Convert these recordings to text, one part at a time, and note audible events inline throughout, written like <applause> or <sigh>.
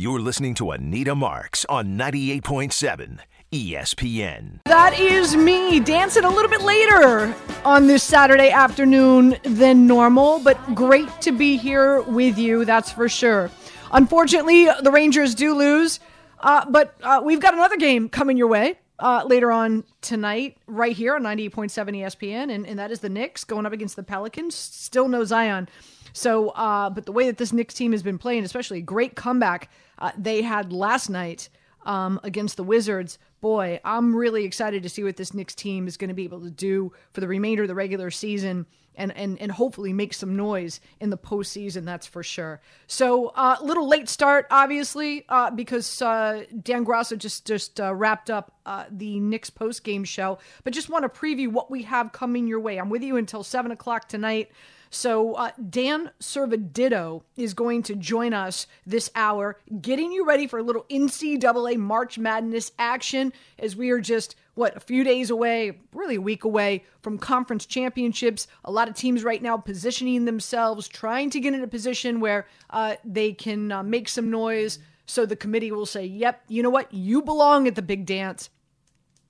You're listening to Anita Marks on 98.7 ESPN. That is me dancing a little bit later on this Saturday afternoon than normal, but great to be here with you, that's for sure. Unfortunately, the Rangers do lose, uh, but uh, we've got another game coming your way. Uh, later on tonight, right here on 98.7 ESPN, and, and that is the Knicks going up against the Pelicans. Still no Zion. So, uh, but the way that this Knicks team has been playing, especially great comeback uh, they had last night um, against the Wizards. Boy, I'm really excited to see what this Knicks team is going to be able to do for the remainder of the regular season. And, and, and hopefully make some noise in the postseason, that's for sure. So, a uh, little late start, obviously, uh, because uh, Dan Grasso just just uh, wrapped up uh, the Knicks post game show. But just want to preview what we have coming your way. I'm with you until seven o'clock tonight. So uh, Dan Serviditto is going to join us this hour, getting you ready for a little NCAA March Madness action as we are just what a few days away, really a week away from conference championships. A lot of teams right now positioning themselves, trying to get in a position where uh, they can uh, make some noise. So the committee will say, "Yep, you know what? You belong at the big dance."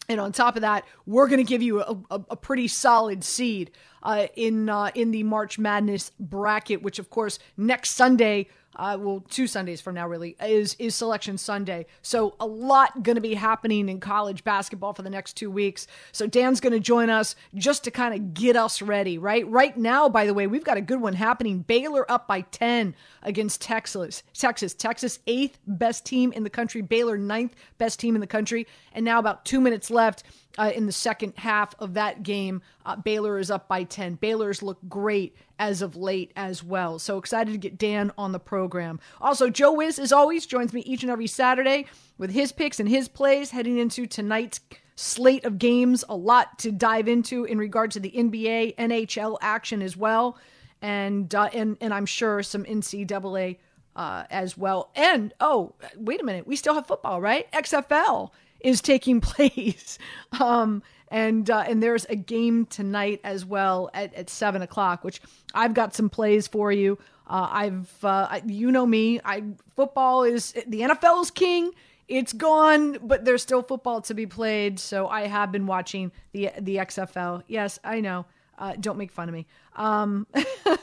And on top of that, we're going to give you a, a, a, pretty solid seed uh, in uh, in the March Madness bracket, which of course next Sunday uh, well, two Sundays from now, really, is is Selection Sunday. So a lot going to be happening in college basketball for the next two weeks. So Dan's going to join us just to kind of get us ready, right? Right now, by the way, we've got a good one happening. Baylor up by ten against Texas. Texas, Texas eighth best team in the country. Baylor ninth best team in the country. And now about two minutes left uh, in the second half of that game. Uh, Baylor is up by 10. Baylor's look great as of late as well. So excited to get Dan on the program. Also, Joe Wiz, as always, joins me each and every Saturday with his picks and his plays heading into tonight's slate of games. A lot to dive into in regard to the NBA, NHL action as well. And, uh, and, and I'm sure some NCAA uh, as well. And, oh, wait a minute. We still have football, right? XFL is taking <laughs> place. Um, and uh, and there's a game tonight as well at, at seven o'clock, which I've got some plays for you. Uh, I've uh, I, you know me, I football is the NFL is king. It's gone, but there's still football to be played. So I have been watching the the XFL. Yes, I know. Uh, don't make fun of me. Um,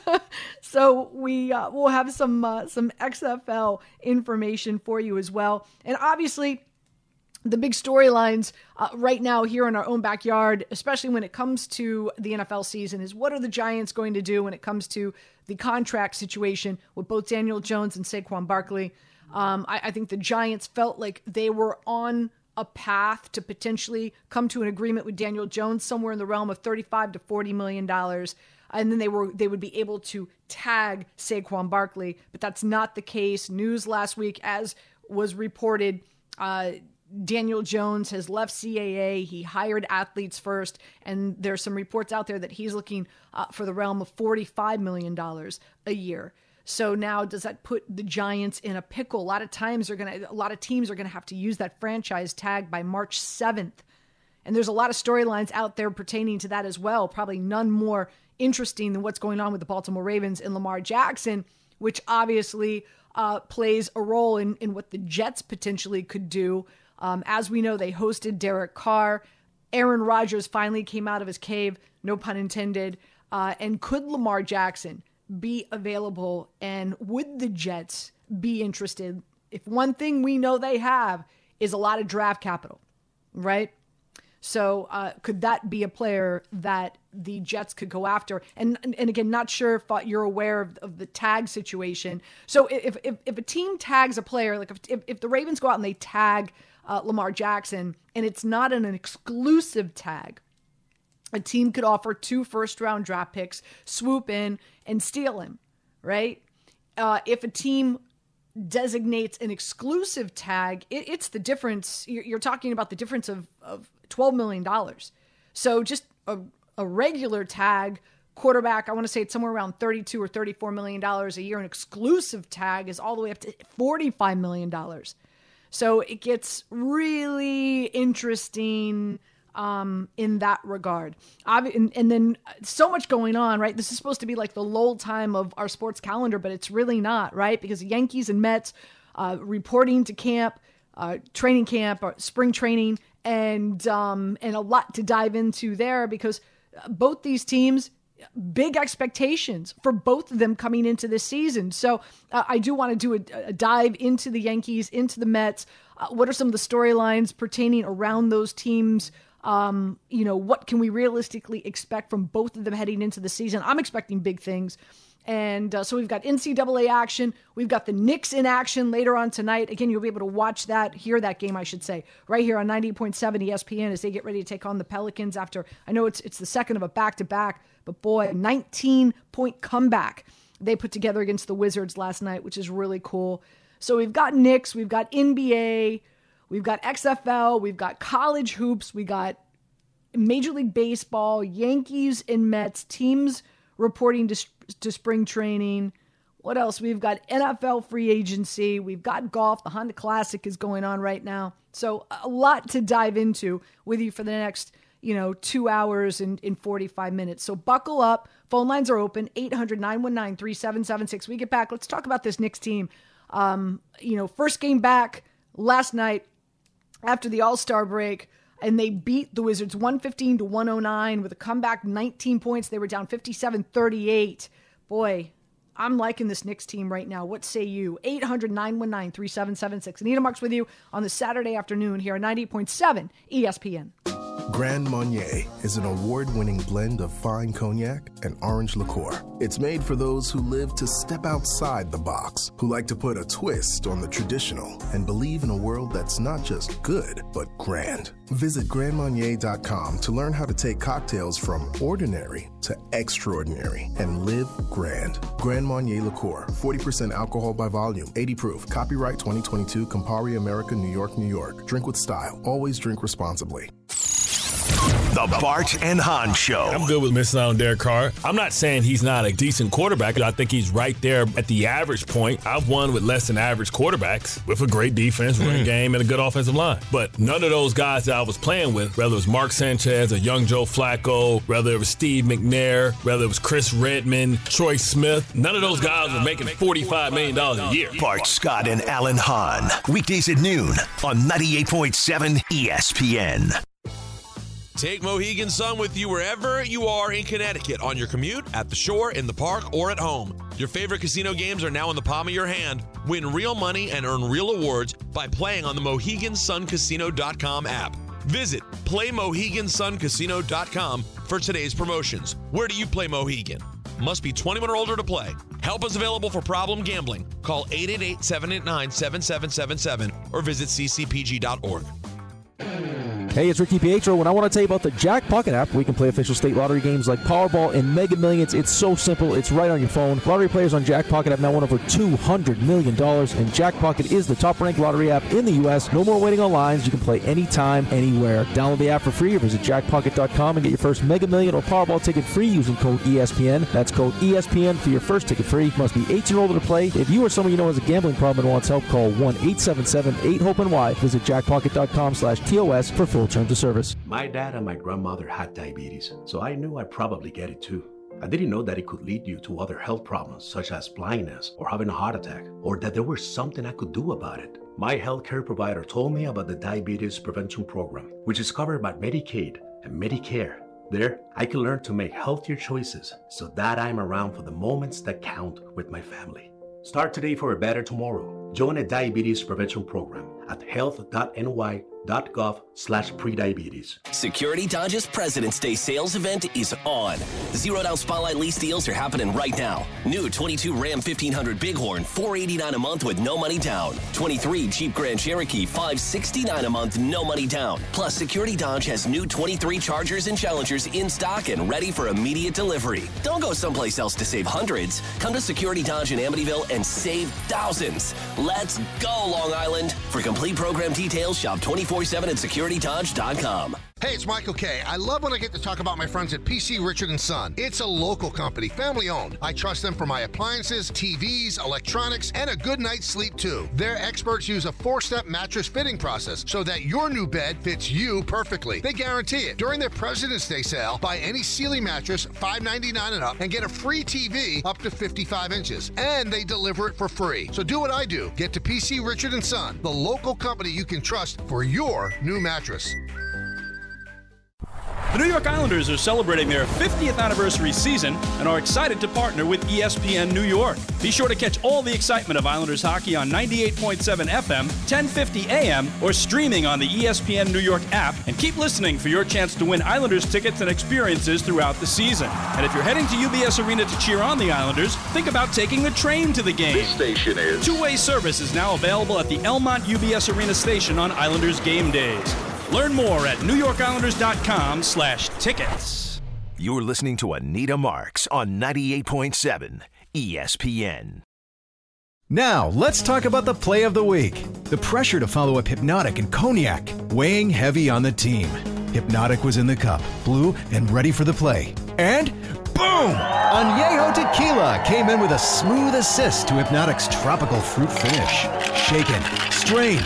<laughs> so we uh, will have some uh, some XFL information for you as well, and obviously the big storylines uh, right now here in our own backyard, especially when it comes to the NFL season, is what are the Giants going to do when it comes to the contract situation with both Daniel Jones and Saquon Barkley? Um, I, I think the Giants felt like they were on a path to potentially come to an agreement with Daniel Jones somewhere in the realm of 35 to 40 million dollars and then they were they would be able to tag Saquon Barkley, but that's not the case. News last week as was reported uh, Daniel Jones has left CAA. He hired athletes first, and there's some reports out there that he's looking uh, for the realm of $45 million a year. So now, does that put the Giants in a pickle? A lot of times, they're gonna, a lot of teams are gonna have to use that franchise tag by March 7th, and there's a lot of storylines out there pertaining to that as well. Probably none more interesting than what's going on with the Baltimore Ravens and Lamar Jackson, which obviously uh, plays a role in in what the Jets potentially could do um, as we know, they hosted Derek Carr. Aaron Rodgers finally came out of his cave, no pun intended. Uh, and could Lamar Jackson be available? And would the Jets be interested? If one thing we know they have is a lot of draft capital, right? So uh, could that be a player that the Jets could go after? And and again, not sure if uh, you're aware of, of, the tag situation. So if, if if a team tags a player, like if if the Ravens go out and they tag uh, Lamar Jackson, and it's not an, exclusive tag. A team could offer two first round draft picks, swoop in and steal him, right? Uh, if a team designates an exclusive tag, it, it's the difference. You're, you're, talking about the difference of, of $12 million. So just a, a regular tag quarterback, I want to say it's somewhere around 32 or 34 million dollars a year. An exclusive tag is all the way up to 45 million dollars. So it gets really interesting um, in that regard. And, and, then so much going on, right? This is supposed to be like the lull time of our sports calendar, but it's really not, right? Because Yankees and Mets uh, reporting to camp, uh, training camp, or spring training, and um, and a lot to dive into there because both these teams big expectations for both of them coming into this season. So uh, I do want to do a, a, dive into the Yankees, into the Mets. Uh, what are some of the storylines pertaining around those teams? Um, you know, what can we realistically expect from both of them heading into the season? I'm expecting big things. And uh, so we've got NCAA action. We've got the Knicks in action later on tonight. Again, you'll be able to watch that, hear that game, I should say, right here on 98.7 ESPN as they get ready to take on the Pelicans after, I know it's, it's the second of a back to back, but boy, 19 point comeback they put together against the Wizards last night, which is really cool. So we've got Knicks, we've got NBA, we've got XFL, we've got college hoops, we got Major League Baseball, Yankees and Mets teams reporting to spring training. What else? We've got NFL free agency. We've got golf. The Honda Classic is going on right now. So a lot to dive into with you for the next, you know, two hours and in 45 minutes. So buckle up. Phone lines are open 800 919 3776. We get back. Let's talk about this Knicks team. Um, you know, first game back last night after the All Star break and they beat the Wizards 115 to 109 with a comeback 19 points. They were down 57 38. Boy, I'm liking this Knicks team right now. What say you? 800 919 3776. Anita Marks with you on the Saturday afternoon here at 90.7 ESPN. Grand Marnier is an award winning blend of fine cognac and orange liqueur. It's made for those who live to step outside the box, who like to put a twist on the traditional, and believe in a world that's not just good, but grand. Visit GrandMarnier.com to learn how to take cocktails from ordinary to extraordinary and live grand. Grand Marnier Liqueur, 40% alcohol by volume, 80 proof. Copyright 2022, Campari America, New York, New York. Drink with style. Always drink responsibly. The Bart and Hahn Show. I'm good with missing out on Derek Carr. I'm not saying he's not a decent quarterback. I think he's right there at the average point. I've won with less than average quarterbacks with a great defense, running mm. game, and a good offensive line. But none of those guys that I was playing with, whether it was Mark Sanchez or young Joe Flacco, whether it was Steve McNair, whether it was Chris Redman, Troy Smith, none of those guys were making $45 million a year. Bart Scott and Alan Hahn. Weekdays at noon on 98.7 ESPN. Take Mohegan Sun with you wherever you are in Connecticut on your commute, at the shore, in the park, or at home. Your favorite casino games are now in the palm of your hand. Win real money and earn real awards by playing on the MoheganSunCasino.com app. Visit PlayMoheganSunCasino.com for today's promotions. Where do you play Mohegan? Must be 21 or older to play. Help is available for problem gambling. Call 888 789 7777 or visit ccpg.org. Hey, it's Rick DiPietro, and I want to tell you about the Jackpocket app. We can play official state lottery games like Powerball and Mega Millions. It's so simple. It's right on your phone. Lottery players on Jackpocket have now won over $200 million, and Jackpocket is the top-ranked lottery app in the U.S. No more waiting on lines. You can play anytime, anywhere. Download the app for free or visit jackpocket.com and get your first Mega Million or Powerball ticket free using code ESPN. That's code ESPN for your first ticket free. Must be 18 or older to play. If you or someone you know has a gambling problem and wants help, call 1-877-8-HOPE-NY. Visit jackpocket.com slash TOS for full terms of service. My dad and my grandmother had diabetes, so I knew I'd probably get it too. I didn't know that it could lead you to other health problems such as blindness or having a heart attack, or that there was something I could do about it. My healthcare provider told me about the Diabetes Prevention Program, which is covered by Medicaid and Medicare. There, I can learn to make healthier choices so that I'm around for the moments that count with my family. Start today for a better tomorrow. Join a diabetes prevention program at health.ny securityDodge.gov slash prediabetes. Security Dodge's President's Day sales event is on. Zero down spotlight lease deals are happening right now. New 22 Ram 1500 Bighorn, 489 a month with no money down. 23 Jeep Grand Cherokee, 569 a month, no money down. Plus, Security Dodge has new 23 Chargers and Challengers in stock and ready for immediate delivery. Don't go someplace else to save hundreds. Come to Security Dodge in Amityville and save thousands. Let's go, Long Island. For complete program details, shop 24 7 at securitydodge.com. Hey, it's Michael Kay. I love when I get to talk about my friends at PC Richard Son. It's a local company, family owned. I trust them for my appliances, TVs, electronics, and a good night's sleep too. Their experts use a four-step mattress fitting process so that your new bed fits you perfectly. They guarantee it. During their President's Day sale, buy any Sealy mattress, $5.99 and up, and get a free TV up to 55 inches. And they deliver it for free. So do what I do. Get to PC Richard Son, the local company you can trust for your new mattress. The New York Islanders are celebrating their 50th anniversary season and are excited to partner with ESPN New York. Be sure to catch all the excitement of Islanders hockey on 98.7 FM, 1050 AM, or streaming on the ESPN New York app. And keep listening for your chance to win Islanders tickets and experiences throughout the season. And if you're heading to UBS Arena to cheer on the Islanders, think about taking the train to the game. This station is. Two way service is now available at the Elmont UBS Arena station on Islanders game days. Learn more at NewYorkIslanders.com slash tickets. You're listening to Anita Marks on 98.7 ESPN. Now, let's talk about the play of the week. The pressure to follow up Hpnotiq and Cognac, weighing heavy on the team. Hpnotiq was in the cup, blue, and ready for the play. And boom! Añejo Tequila came in with a smooth assist to Hpnotiq's tropical fruit finish. Shaken, strained,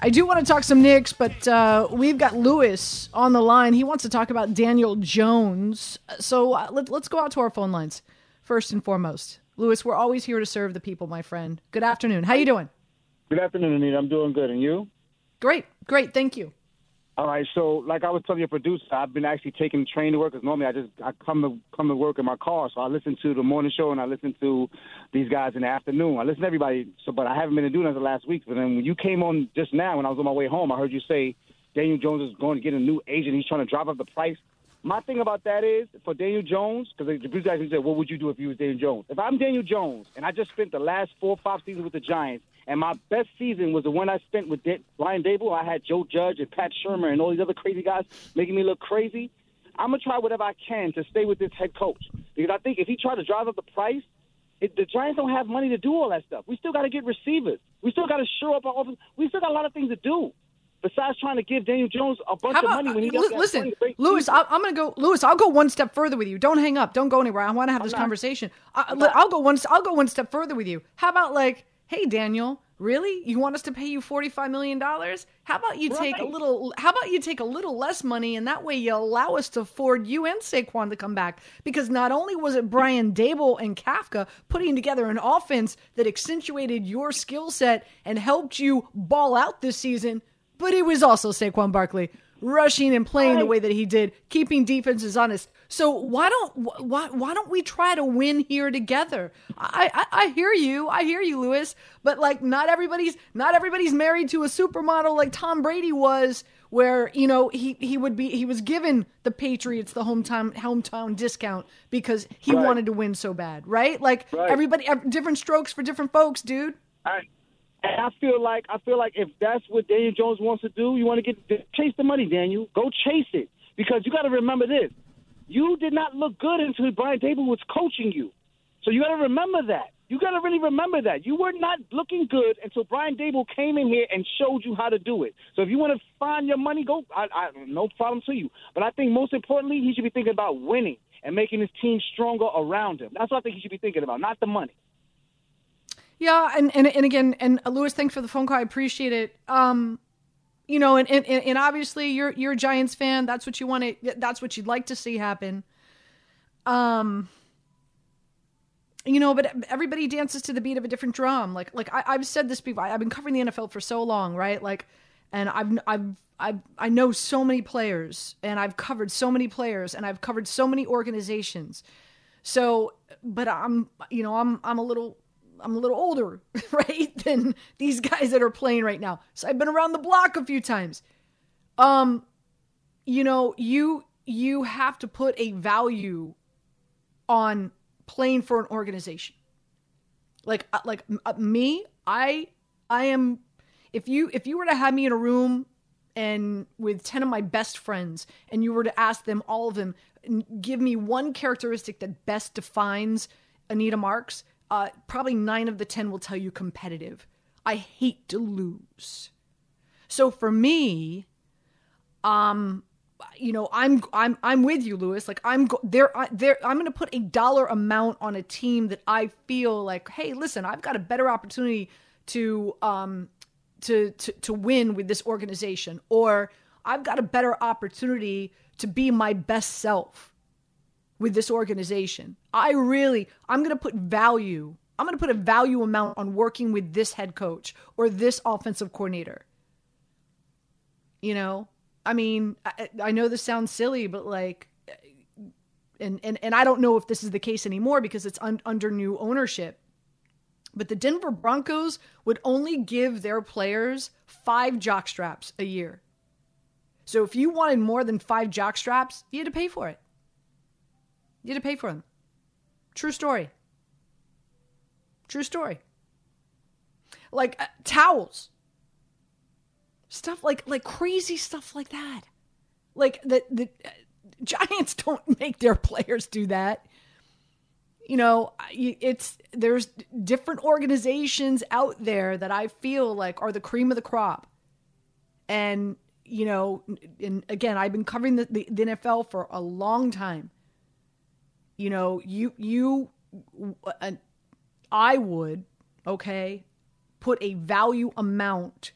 I do want to talk some Knicks, but uh, we've got Lewis on the line. He wants to talk about Daniel Jones. So uh, let, let's go out to our phone lines first and foremost. Lewis, we're always here to serve the people, my friend. Good afternoon. How you doing? Good afternoon, Anita. I'm doing good, and you? Great, great. Thank you. All right. So, like I was telling your producer, I've been actually taking the train to work because normally I just I come to come to work in my car. So I listen to the morning show and I listen to these guys in the afternoon. I listen to everybody. So, but I haven't been doing that the last week. But then when you came on just now, when I was on my way home, I heard you say Daniel Jones is going to get a new agent. He's trying to drive up the price. My thing about that is for Daniel Jones, because the producer actually said, "What would you do if you was Daniel Jones?" If I'm Daniel Jones and I just spent the last four five seasons with the Giants, and my best season was the one I spent with D- Brian Daboll, I had Joe Judge and Pat Shurmur and all these other crazy guys making me look crazy. I'm gonna try whatever I can to stay with this head coach because I think if he tried to drive up the price, it, the Giants don't have money to do all that stuff. We still got to get receivers. We still got to shore up our offense. We still got a lot of things to do. Besides trying to give Daniel Jones a bunch How of money when he uh, doesn't listen, money Lewis? I, I'm going to go. Lewis, I'll go one step further with you. Don't hang up. Don't go anywhere. I want to have this not. conversation. I, I'll go one. I'll go one step further with you. How about like, hey, Daniel, really? You want us to pay you 45 million dollars? How about you take a little? How about you take a little less money, and that way you allow us to afford you and Saquon to come back? Because not only was it Brian Daboll and Kafka putting together an offense that accentuated your skill set and helped you ball out this season, but it was also Saquon Barkley rushing and playing the way that he did, keeping defenses honest. So why don't why why don't we try to win here together? I, I I hear you, I hear you, Lewis. But like, not everybody's not everybody's married to a supermodel like Tom Brady was, where you know he he would be he was given the Patriots the hometown hometown discount because he Right. wanted to win so bad, right? Like Right. everybody, different strokes for different folks, dude. I, and I feel like I feel like if that's what Daniel Jones wants to do, you want to get chase the money, Daniel. Go chase it because you got to remember this: you did not look good until Brian Daboll was coaching you. So you got to remember that. You got to really remember that. You were not looking good until Brian Daboll came in here and showed you how to do it. So if you want to find your money, go. I, I, no problem to you. But I think most importantly, he should be thinking about winning and making his team stronger around him. That's what I think he should be thinking about, not the money. Yeah, and, and and again, and uh, Lewis, thanks for the phone call. I appreciate it. Um, you know, and, and and obviously you're you're a Giants fan. That's what you want to. That's what you'd like to see happen. Um, you know, but everybody dances to the beat of a different drum. Like, like I, have said this before. I've been covering the NFL for so long, right? Like, and I've, I've, i I know so many players, and I've covered so many players, and I've covered so many organizations. So, but I'm, you know, I'm, I'm a little, I'm a little older, <laughs> right, than these guys that are playing right now. So I've been around the block a few times. Um, you know, you, you have to put a value on playing for an organization. Like uh, like uh, me, I I am if you if you were to have me in a room and with 10 of my best friends and you were to ask them all of them give me one characteristic that best defines Anita Marks, uh, probably 9 of the 10 will tell you competitive. I hate to lose. So for me, um you know, I'm I'm I'm with you, Lewis. Like I'm go- there there I'm going to put a dollar amount on a team that I feel like, hey, listen, I've got a better opportunity to um to to to win with this organization or I've got a better opportunity to be my best self with this organization. I really I'm going to put value. I'm going to put a value amount on working with this head coach or this offensive coordinator. You know, I mean, I, I know this sounds silly, but like, and, and, and I don't know if this is the case anymore because it's un, under new ownership. But the Denver Broncos would only give their players five jock straps a year. So if you wanted more than five jock straps, you had to pay for it. You had to pay for them. True story. True story. Like uh, towels. Stuff like like crazy stuff like that. Like the the uh, giants <laughs> don't make their players do that. You know it's there's different organizations out there that i feel like are the cream of the crop. And you know and again i've been covering the, the, the nfl for a long time you know you you uh, i would okay put a value amount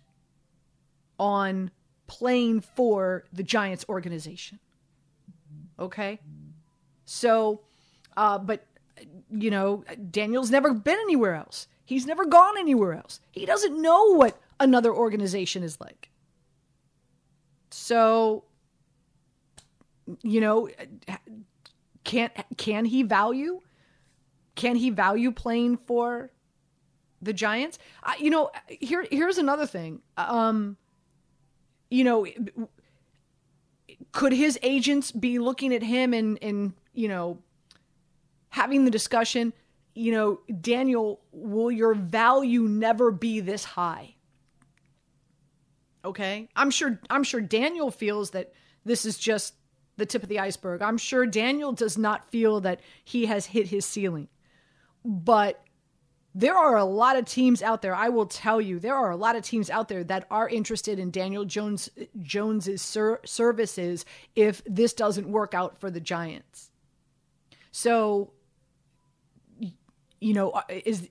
on playing for the Giants organization. Okay? So, uh, but, you know, Daniel's never been anywhere else. He's never gone anywhere else. He doesn't know what another organization is like. So, you know, can can he value? Can he value playing for the Giants? Uh, you know, here here's another thing. Um, you know, could his agents be looking at him and, and, you know, having the discussion, you know, Daniel, will your value never be this high? Okay. I'm sure, I'm sure Daniel feels that this is just the tip of the iceberg. I'm sure Daniel does not feel that he has hit his ceiling. But there are a lot of teams out there. I will tell you, there are a lot of teams out there that are interested in Daniel Jones Jones's ser- services if this doesn't work out for the Giants. So, you know, is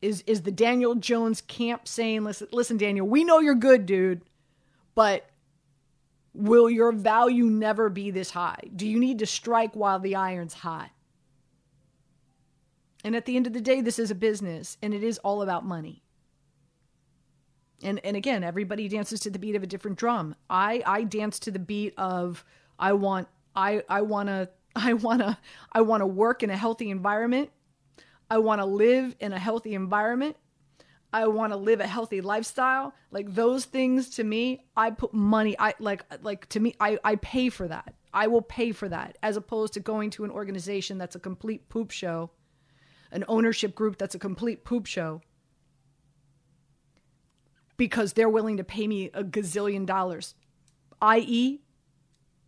is is the Daniel Jones camp saying, "Listen, listen, Daniel, we know you're good, dude, but will your value never be this high? Do you need to strike while the iron's hot?" And at the end of the day, this is a business and it is all about money. And and again, everybody dances to the beat of a different drum. I I dance to the beat of I want I I want to <laughs> I want to I want to work in a healthy environment. I want to live in a healthy environment. I want to live a healthy lifestyle. Like those things to me, I put money I like like to me I I pay for that. I will pay for that as opposed to going to an organization that's a complete poop show an ownership group that's a complete poop show because they're willing to pay me a gazillion dollars, i.e.,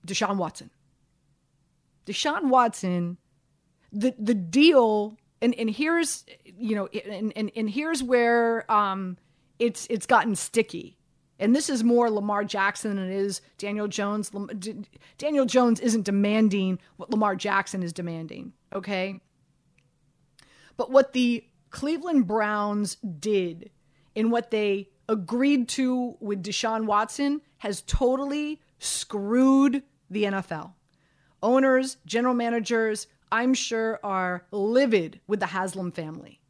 Deshaun Watson. Deshaun Watson, the, the deal and and here's you know and and, and here's where um it's it's gotten sticky and this is more Lamar Jackson than it is Daniel Jones. Daniel Jones isn't demanding what Lamar Jackson is demanding, okay? But what the Cleveland Browns did in what they agreed to with Deshaun Watson has totally screwed the NFL. Owners, general managers, I'm sure are livid with the Haslam family.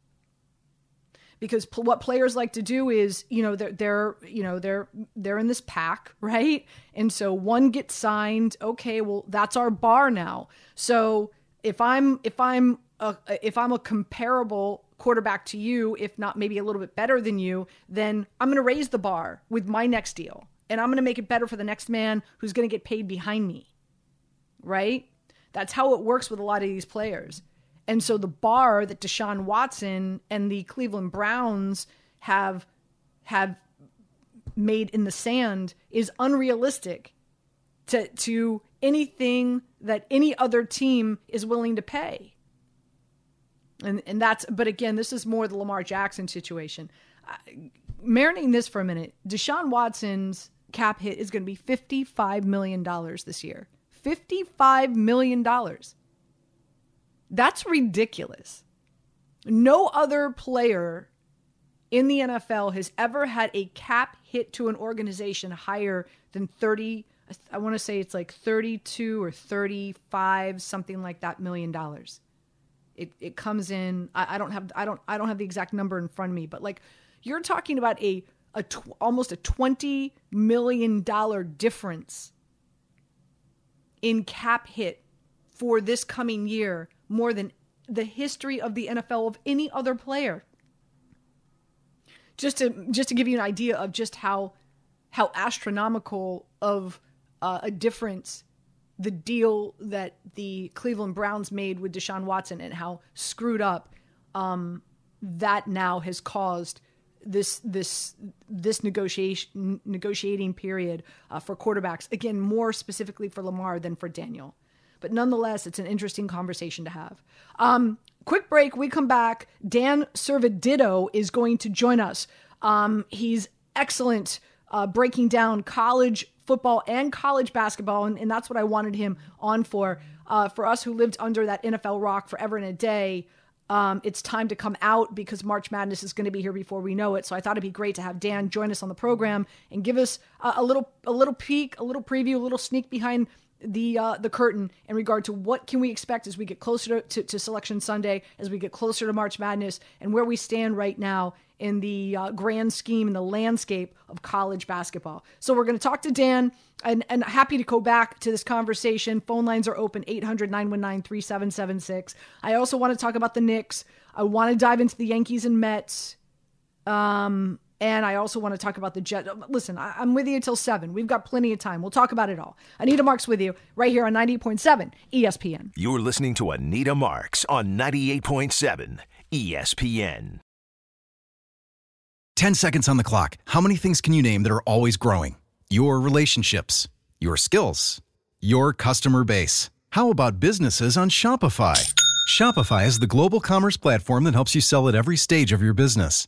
Because pl- what players like to do is you know they're they're you know they're they're in this pack <laughs> right? And so one gets signed okay well that's our bar now. So if i'm if i'm a, if i'm a comparable quarterback to you if not maybe a little bit better than you then i'm going to raise the bar with my next deal. And i'm going to make it better for the next man who's going to get paid behind me right that's how it works with a lot of these players and so the bar that Deshaun Watson and the Cleveland Browns have have made in the sand is unrealistic to to anything that any other team is willing to pay. And and that's but again, this is more the Lamar Jackson situation. Marinating this for a minute, Deshaun Watson's cap hit is going to be $55 million this year. $55 million. That's ridiculous. No other player in the NFL has ever had a cap hit to an organization higher than 30 I want to say it's like 32 or 35 something like that million dollars. It it comes in I, I, don't have I don't I don't have the exact number in front of me, but like you're talking about a a tw- almost a 20 million dollar difference in cap hit for this coming year more than the history of the NFL of any other player. Just to just to give you an idea of just how how astronomical of uh, a difference the deal that the Cleveland Browns made with Deshaun Watson and how screwed up um, that now has caused this this this negotiation negotiating period uh, for quarterbacks again more specifically for Lamar than for Daniel. But nonetheless, it's an interesting conversation to have. Um, quick break. We come back. Dan Serviditto is going to join us. Um, he's excellent uh, breaking down college football and college basketball, and, and that's what I wanted him on for. Uh, for us who lived under that NFL rock forever and a day, um, it's time to come out because March Madness is going to be here before we know it. So I thought it'd be great to have Dan join us on the program and give us a, a little a little peek, a little preview, a little sneak behind the uh, the curtain in regard to what can we expect as we get closer to, to, to, Selection Sunday, as we get closer to March Madness, and where we stand right now in the uh, grand scheme and the landscape of college basketball. So we're going to talk to Dan, and, and happy to go back to this conversation. Phone lines are open 800 919 3776. I also want to talk about the Knicks. I want to dive into the Yankees and Mets. Um, and I also want to talk about the Jet. Listen, I, am with you until 7. We've got plenty of time. We'll talk about it all. Anita Marks with you right here on 98.7 ESPN. You're listening to Anita Marks on 98.7 ESPN. 10 seconds on the clock. How many things can you name that are always growing? Your relationships, your skills, your customer base. How about businesses on Shopify? Shopify is the global commerce platform that helps you sell at every stage of your business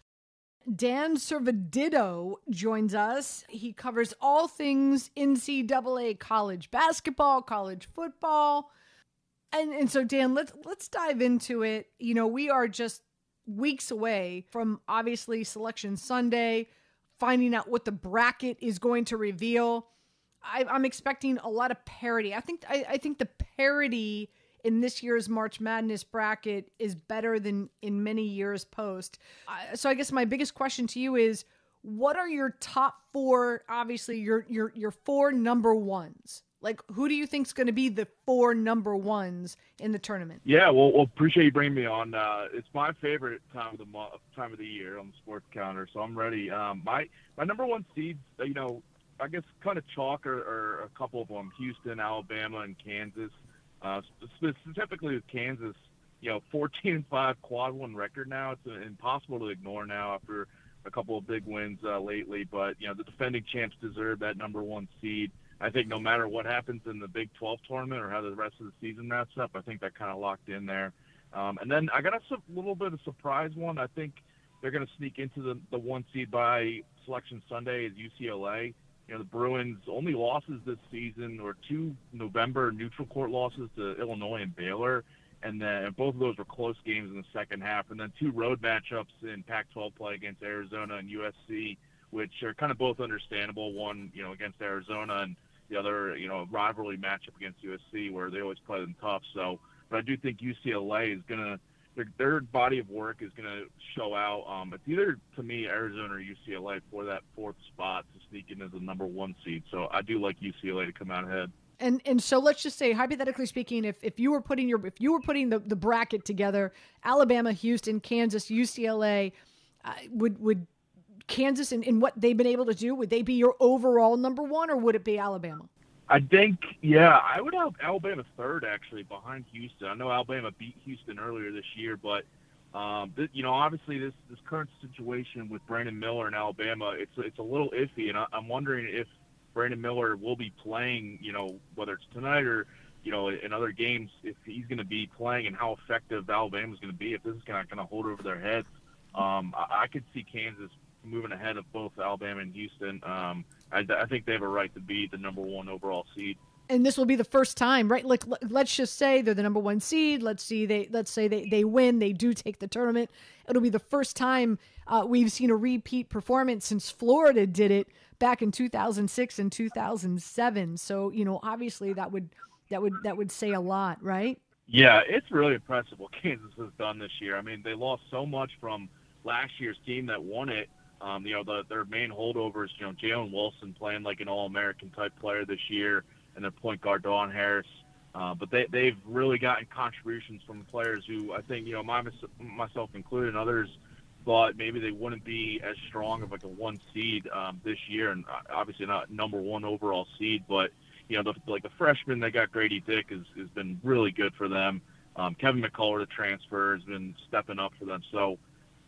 Dan Serviditto joins us. He covers all things NCAA college basketball, college football. And and so Dan, let's let's dive into it. You know, we are just weeks away from obviously selection Sunday, finding out what the bracket is going to reveal. I, I'm expecting a lot of parity. I think I, I think the parity in this year's March Madness bracket is better than in many years post. Uh, so I guess my biggest question to you is what are your top 4 obviously your your your four number ones? Like who do you think is going to be the four number ones in the tournament? Yeah, well, well appreciate you bringing me on. Uh, it's my favorite time of the time of the year on the sports calendar, so I'm ready. Um, my my number one seeds, uh, you know, I guess kind of chalk or a couple of them: Houston, Alabama, and Kansas. Uh, specifically with Kansas, you know, 14 and five quad one record now. It's uh, impossible to ignore now after a couple of big wins uh, lately. But you know, the defending champs deserve that number one seed. I think no matter what happens in the Big 12 tournament or how the rest of the season wraps up, I think that kind of locked in there. Um, and then I got a little bit of surprise one. I think they're going to sneak into the, the one seed by Selection Sunday is UCLA. You know, the Bruins' only losses this season were two November neutral court losses to Illinois and Baylor, and then both of those were close games in the second half, and then two road matchups in Pac-12 play against Arizona and USC, which are kind of both understandable. One, you know, against Arizona, and the other, you know, rivalry matchup against USC where they always play them tough. So, but I do think UCLA is to their, their body of work is going to show out. Um, it's either to me Arizona or UCLA for that fourth spot to sneak in as the number one seed. So I do like UCLA to come out ahead. And and so let's just say hypothetically speaking, if, if you were putting your if you were putting the, the bracket together, Alabama, Houston, Kansas, UCLA, uh, would would Kansas and, and what they've been able to do, would they be your overall number one or would it be Alabama? I think, yeah, I would have Alabama third actually behind Houston. I know Alabama beat Houston earlier this year, but um, th- you know, obviously this this current situation with Brandon Miller in Alabama, it's it's a little iffy, and I, I'm wondering if Brandon Miller will be playing, you know, whether it's tonight or you know in other games, if he's going to be playing and how effective Alabama's going to be, if this is going to hold over their heads. Um, I, I could see Kansas moving ahead of both Alabama and Houston. Um, I, I think they have a right to be the number one overall seed and this will be the first time, right? Like, let's just say they're the number one seed. Let's see, they let's say they they win, they do take the tournament. It'll be the first time uh, we've seen a repeat performance since Florida did it back in 2006 and 2007. So you know, obviously that would that would that would say a lot, right? Yeah, it's really impressive what <laughs> Kansas has done this year. I mean, they lost so much from last year's team that won it um, you know, the, their main holdovers, you know, Jalen Wilson playing like an All-American type player this year, and their point guard Dajuan Harris. Uh, but they they've really gotten contributions from players who I think you know my, myself included and others thought maybe they wouldn't be as strong of like a one seed um, this year, and uh, obviously not number one overall seed. But you know, the, like the freshman they got Grady Dick has, has been really good for them. Um, Kevin McCullar, the transfer, has been stepping up for them. So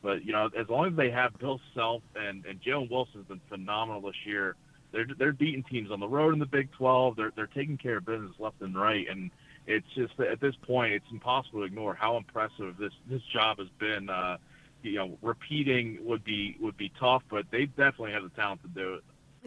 but you know, as long as they have Bill Self and and Jalen Wilson has been phenomenal this year. They're they're beating teams on the road in the Big 12. They're they're taking care of business left and right, and it's just at this point it's impossible to ignore how impressive this this job has been. Uh, you know, repeating would be would be tough, but they definitely have the talent to do it.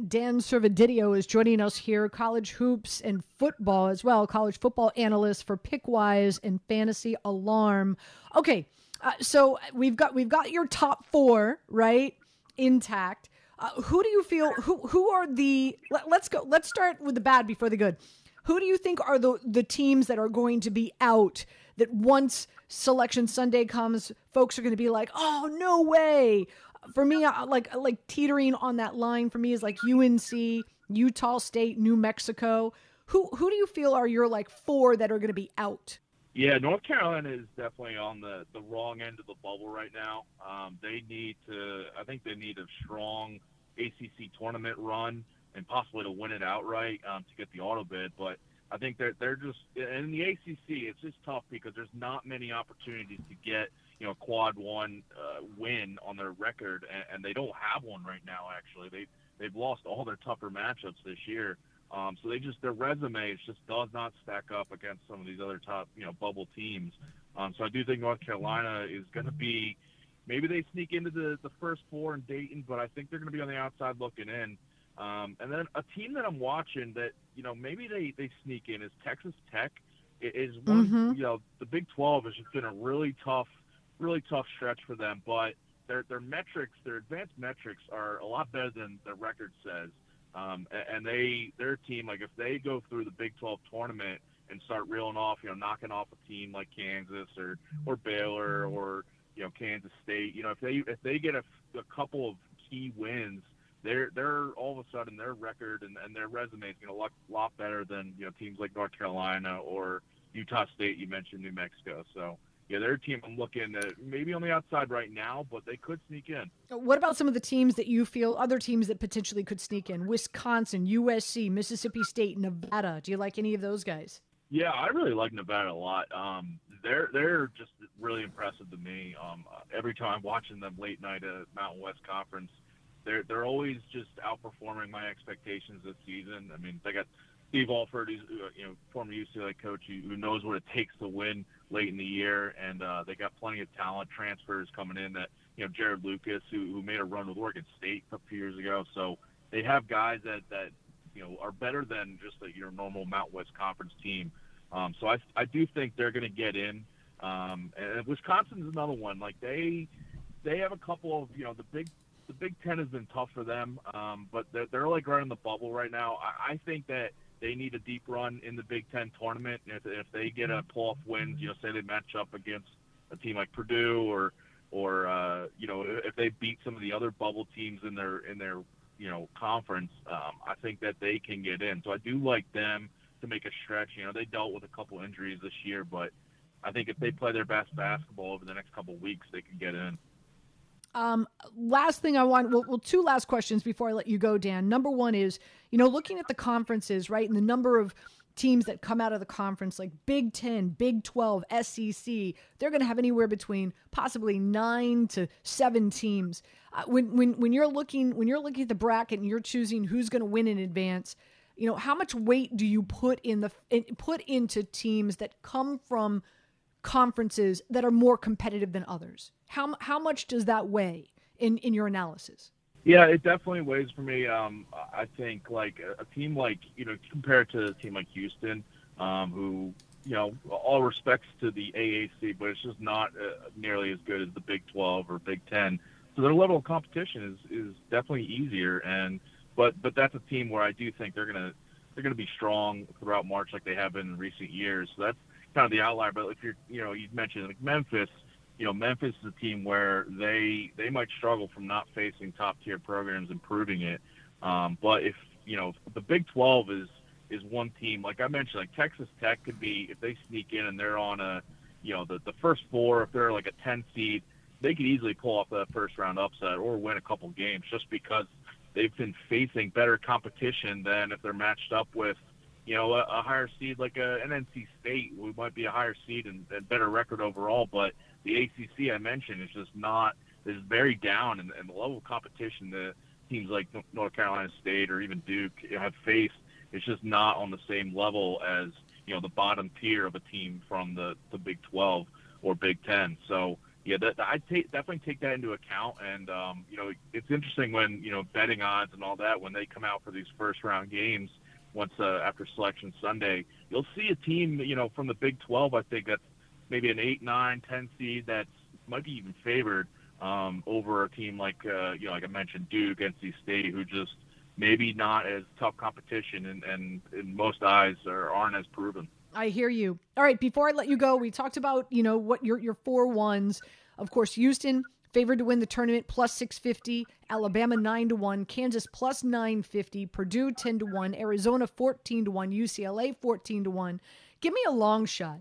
Dan Servadidio is joining us here, college hoops and football as well, college football analyst for Pickswise and Fantasy Alarm. Okay, uh, so we've got we've got your top four right intact. Uh, who do you feel who who are the let, let's go let's start with the bad before the good. Who do you think are the the teams that are going to be out that once selection Sunday comes, folks are going to be like, "Oh, no way." For me, I, like like teetering on that line for me is like UNC, Utah State, New Mexico. Who who do you feel are your like four that are going to be out? Yeah, North Carolina is definitely on the, the wrong end of the bubble right now. Um, they need to, I think they need a strong ACC tournament run and possibly to win it outright um, to get the auto bid. But I think they're they're just in the ACC. It's just tough because there's not many opportunities to get you know quad one uh, win on their record, and, and they don't have one right now. Actually, they they've lost all their tougher matchups this year. Um, so they just their resumes just does not stack up against some of these other top you know bubble teams. Um, so I do think North Carolina is going to be maybe they sneak into the the first four in Dayton, but I think they're going to be on the outside looking in. Um, and then a team that I'm watching that you know maybe they they sneak in is Texas Tech. It is one Mm-hmm. you know the Big 12 has just been a really tough, really tough stretch for them, but their their metrics, their advanced metrics are a lot better than their record says. Um, and they their team like if they go through the Big 12 tournament and start reeling off, you know, knocking off a team like Kansas or or Baylor or you know Kansas State, you know, if they if they get a, a couple of key wins, they're they're all of a sudden their record and, and their resume is going to look a lot better than you know teams like North Carolina or Utah State. You mentioned New Mexico, so yeah, their team I'm looking at maybe on the outside right now, but they could sneak in. What about some of the teams that you feel other teams that potentially could sneak in? Wisconsin, USC, Mississippi State, Nevada. Do you like any of those guys? Yeah, I really like Nevada a lot. Um, they're they're just really impressive to me. Um, every time I'm watching them late night at Mountain West Conference, they're they're always just outperforming my expectations this season. I mean, they got Steve Alford, who's uh, you know former UCLA coach, who knows what it takes to win late in the year, and uh, they got plenty of talent transfers coming in. That you know Jarod Lucas, who, who made a run with Oregon State a few years ago, so they have guys that that you know are better than just a your normal Mount West Conference team. Um, so I I do think they're going to get in. Um, and Wisconsin's another one. Like they they have a couple of you know the big the Big Ten has been tough for them, um, but they're, they're like right in the bubble right now. I, I think that they need a deep run in the Big Ten tournament. If, if they get a pull-off win, you know, say they match up against a team like Purdue or or uh, you know if they beat some of the other bubble teams in their in their you know conference, um, I think that they can get in. So I do like them to make a stretch. You know, they dealt with a couple injuries this year, but I think if they play their best basketball over the next couple weeks, they can get in. Um, last thing I want, well, well, two last questions before I let you go, Dan. Number one is, you know, looking at the conferences, right, and the number of teams that come out of the conference, like Big Ten, Big 12, SEC, they're going to have anywhere between possibly nine to seven teams. Uh, when, when, when you're looking, when you're looking at the bracket and you're choosing who's going to win in advance, you know, how much weight do you put in the, in, put into teams that come from conferences that are more competitive than others? How how much does that weigh in in your analysis? Yeah, it definitely weighs for me. Um, I think like a, a, team like you know compared to a team like Houston, um, who you know all respects to the AAC, but it's just not uh, nearly as good as the Big 12 or Big 10. So their level of competition is is definitely easier. And but but that's a team where I do think they're gonna they're gonna be strong throughout March like they have been in recent years. So that's kind of the outlier. But if you're you know you mentioned like Memphis you know, Memphis is a team where they they might struggle from not facing top tier programs improving it. Um, but if you know the Big 12 is is one team, like I mentioned, like Texas Tech could be if they sneak in and they're on a you know the the first four, if they're like a 10 seed, they could easily pull off that first round upset or win a couple games just because they've been facing better competition than if they're matched up with you know, a, a higher seed like a, NC State, we might be a higher seed and, and better record overall, but the ACC I mentioned is just not is very down, and, and the level of competition that teams like North Carolina State or even Duke have faced is just not on the same level as you know the bottom tier of a team from the the Big 12 or Big 10. So yeah, that, I take, definitely take that into account. And um, you know, it's interesting when you know betting odds and all that when they come out for these first round games. Once uh, after Selection Sunday, you'll see a team, you know, from the Big 12. I think that's maybe an eight, nine, ten seed that might be even favored um, over a team like uh, you know, like I mentioned, Duke, NC State, who just maybe not as tough competition and, and in most eyes are, aren't as proven. I hear you. All right, before I let you go, we talked about you know what your your four ones. Of course, Houston favored to win the tournament plus 650 alabama 9 to 1 kansas plus 950 purdue 10 to 1 arizona 14 to 1 ucla 14 to 1 give me a long shot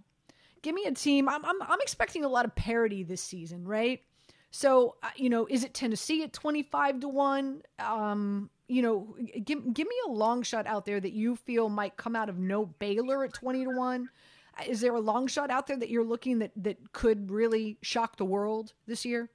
give me a team. I'm, I'm, I'm expecting a lot of parity this season, right? So, uh, you know, is it Tennessee at 25 to 1? Um, you know, give, give me a long shot out there that you feel might come out of no Baylor at 20 to 1. Uh, is there a long shot out there that you're looking that, that could really shock the world this year?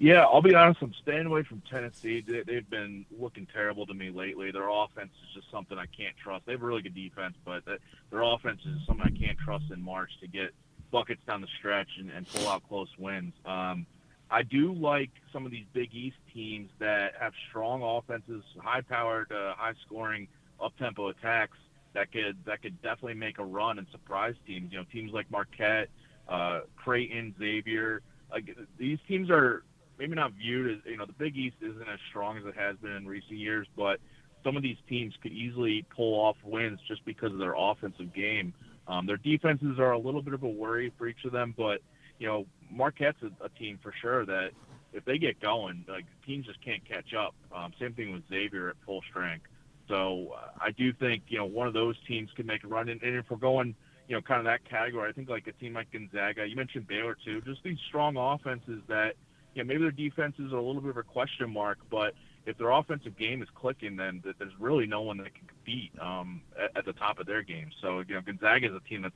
Yeah, I'll be honest. I'm staying away from Tennessee. They've been looking terrible to me lately. Their offense is just something I can't trust. They have a really good defense, but their offense is something I can't trust in March to get buckets down the stretch and, and pull out close wins. Um, I do like some of these Big East teams that have strong offenses, high-powered, uh, high-scoring, up-tempo attacks that could that could definitely make a run and surprise teams. You know, teams like Marquette, uh, Creighton, Xavier. Like these teams are maybe not viewed as you know the Big East isn't as strong as it has been in recent years, but some of these teams could easily pull off wins just because of their offensive game. Um, their defenses are a little bit of a worry for each of them, but you know Marquette's a, a team for sure that if they get going, like teams just can't catch up. Um, same thing with Xavier at full strength. So uh, I do think you know one of those teams could make a run, and, and if we're going you know kind of that category, I think like a team like Gonzaga, you mentioned Baylor too, just these strong offenses that know maybe their defenses are a little bit of a question mark, but if their offensive game is clicking, then there's really no one that can compete um, at, at the top of their game. So you know Gonzaga is a team that's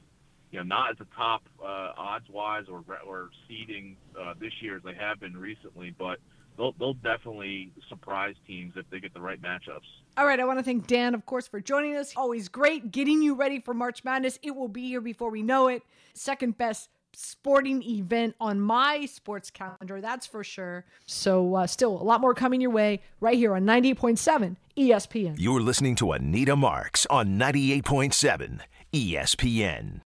you know not at the top uh, odds wise or or seeding uh, this year as they have been recently, but they'll they'll definitely surprise teams if they get the right matchups. All right, I want to thank Dan, of course, for joining us. Always great getting you ready for March Madness. It will be here before we know it. Second best sporting event on my sports calendar, that's for sure. So, uh, still a lot more coming your way right here on 98.7 ESPN. You're listening to Anita Marks on 98.7 ESPN.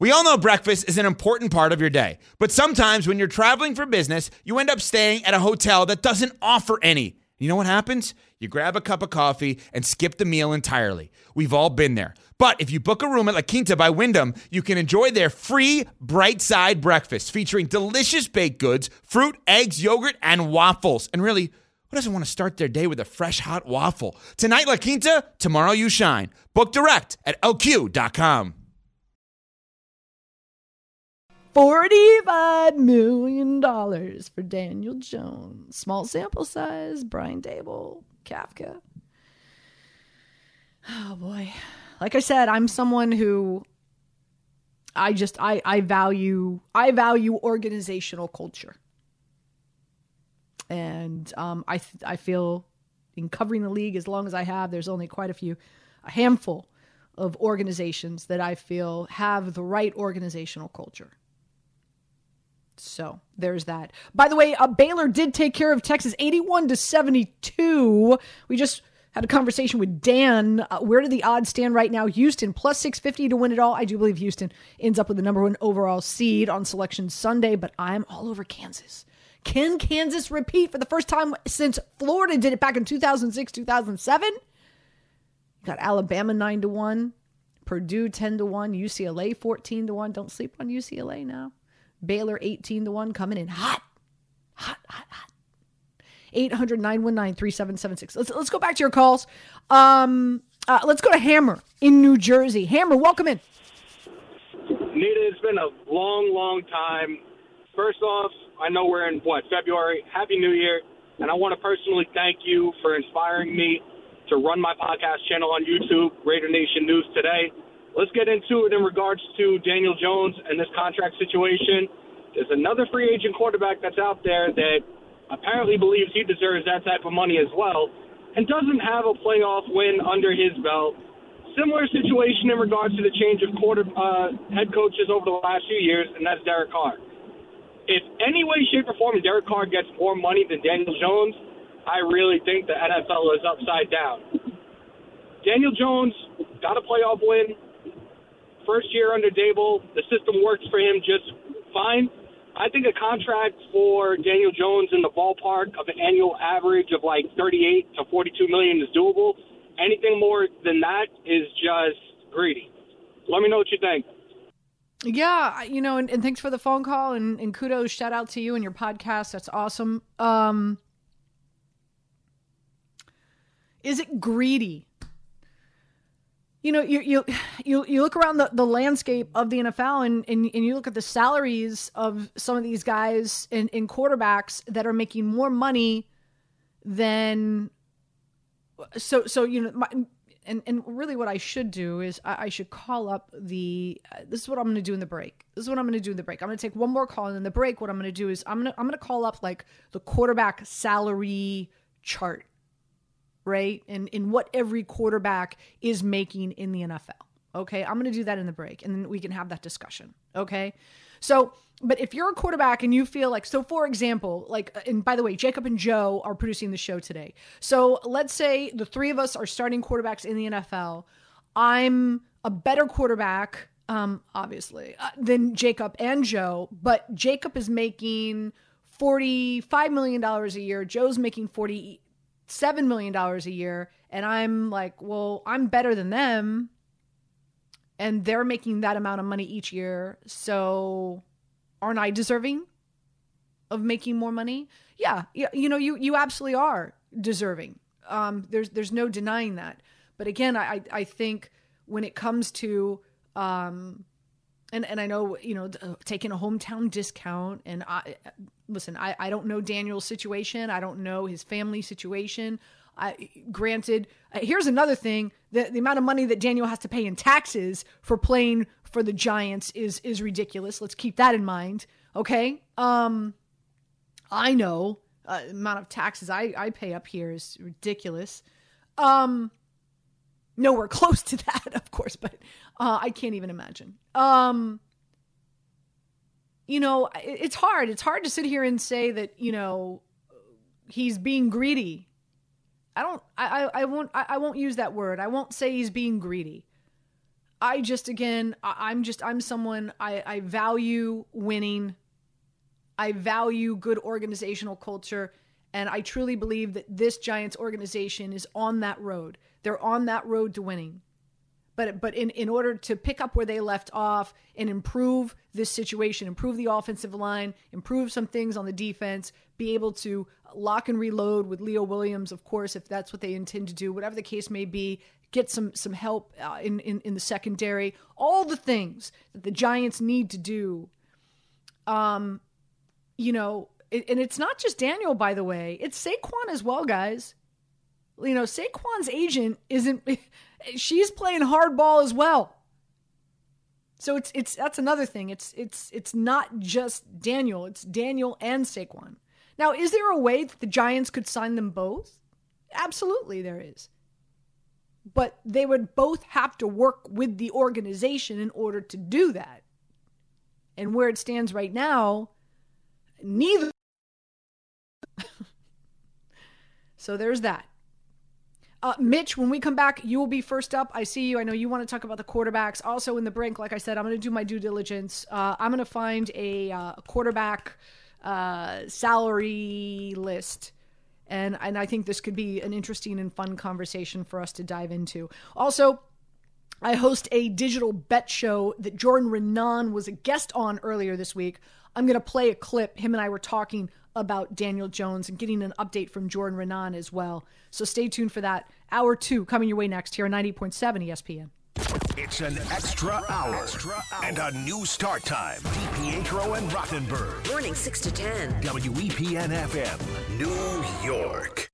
We all know breakfast is an important part of your day, but sometimes when you're traveling for business, you end up staying at a hotel that doesn't offer any. You know what happens? You grab a cup of coffee and skip the meal entirely. We've all been there. But if you book a room at La Quinta by Wyndham, you can enjoy their free bright side breakfast featuring delicious baked goods, fruit, eggs, yogurt, and waffles. And really, who doesn't want to start their day with a fresh hot waffle? Tonight, La Quinta, tomorrow, you shine. Book direct at lq.com. $45 million for Daniel Jones. Small sample size, Brian Daboll, Kafka. Oh boy. Like I said, I'm someone who I just I I value I value organizational culture. And um I th- I feel in covering the league as long as I have, there's only quite a few a handful of organizations that I feel have the right organizational culture. So there's that. By the way, uh, Baylor did take care of Texas 81 to 72. We just had a conversation with Dan. Uh, where do the odds stand right now? Houston plus 650 to win it all. I do believe Houston ends up with the number one overall seed on Selection Sunday, but I'm all over Kansas. Can Kansas repeat for the first time since Florida did it back in 2006, 2007? Got Alabama 9 to 1, Purdue 10 to 1, UCLA 14 to 1. Don't sleep on UCLA now. Baylor 18 to 1 coming in hot. 800 919 3776. Let's let's go back to your calls. Um uh, let's go to Hammer in New Jersey. Hammer, welcome in. Nita, it's been a long, long time. First off, I know we're in what February. Happy New Year, and I want to personally thank you for inspiring me to run my podcast channel on YouTube, Raider Nation News Today. Let's get into it in regards to Daniel Jones and this contract situation. There's another free agent quarterback that's out there that apparently believes he deserves that type of money as well and doesn't have a playoff win under his belt. Similar situation in regards to the change of quarter uh, head coaches over the last few years, and that's Derek Carr. If any way, shape, or form Derek Carr gets more money than Daniel Jones, I really think the NFL is upside down. Daniel Jones got a playoff win. First year under Daboll, the system works for him just fine. I think a contract for Daniel Jones in the ballpark of an annual average of like 38 to 42 million is doable. Anything more than that is just greedy. Let me know what you think. Yeah, you know, and, and thanks for the phone call and, and kudos, shout out to you and your podcast. That's awesome. Um, is it greedy? You know, you you you, you look around the, the landscape of the NFL and, and, and you look at the salaries of some of these guys in, in quarterbacks that are making more money than so so you know my, and and really what I should do is I, I should call up the uh, this is what I'm going to do in the break. This is what I'm going to do in the break. I'm going to take one more call and in the break what I'm going to do is I'm going to I'm going to call up like the quarterback salary chart right? And in what every quarterback is making in the NFL. Okay. I'm going to do that in the break and then we can have that discussion. Okay. So, but if you're a quarterback and you feel like, so for example, like, and by the way, Jacob and Joe are producing the show today. So let's say the three of us are starting quarterbacks in the NFL. I'm a better quarterback, um, obviously, uh, than Jacob and Joe, but Jacob is making $45 million a year. Joe's making $47 million a year. And I'm like, well, I'm better than them. And they're making that amount of money each year. So aren't I deserving of making more money? Yeah. You know, you, you absolutely are deserving. Um, there's, there's no denying that. But again, I, I think when it comes to, um, and and I know you know taking a hometown discount and I listen I, I don't know Daniel's situation. I don't know his family situation. I granted uh, here's another thing. The the amount of money that Daniel has to pay in taxes for playing for the Giants is is ridiculous. Let's keep that in mind okay? Um I know uh, amount of taxes I I pay up here is ridiculous. Um nowhere <laughs> close to that, of course, but uh, I can't even imagine. Um, you know, it's hard. It's hard to sit here and say that you know he's being greedy. I don't. I. I, won't. I, I won't use that word. I won't say he's being greedy. I just again. I, I'm just. I'm someone. I. I value winning. I value good organizational culture. And I truly believe that this Giants organization is on that road. They're on that road to winning. But but in, in order to pick up where they left off and improve this situation, improve the offensive line, improve some things on the defense, be able to lock and reload with Leo Williams, of course, if that's what they intend to do, whatever the case may be, get some some help uh, in, in in the secondary, all the things that the Giants need to do. Um, you know, and it's not just Daniel, by the way. It's Saquon as well, guys. You know, Saquon's agent isn't. <laughs> She's playing hardball as well. So it's it's that's another thing. It's it's it's not just Daniel. It's Daniel and Saquon. Now, is there a way that the Giants could sign them both? Absolutely, there is. But they would both have to work with the organization in order to do that. And where it stands right now, neither <laughs> so there's that. Uh, Mitch, when we come back, you will be first up. I see you. I know you want to talk about the quarterbacks. Also, in the brink, like I said, I'm going to do my due diligence. Uh, I'm going to find a, uh, quarterback uh, salary list. And, and I think this could be an interesting and fun conversation for us to dive into. Also, I host a digital bet show that Jordan Raanan was a guest on earlier this week. I'm going to play a clip. Him and I were talking about Daniel Jones and getting an update from Jordan Raanan as well. So stay tuned for that. Hour two coming your way next here on 90.7 ESPN. It's an extra hour, extra hour. and a new start time. DiPietro and Rothenberg. Morning 6 to 10. WEPN FM, New York.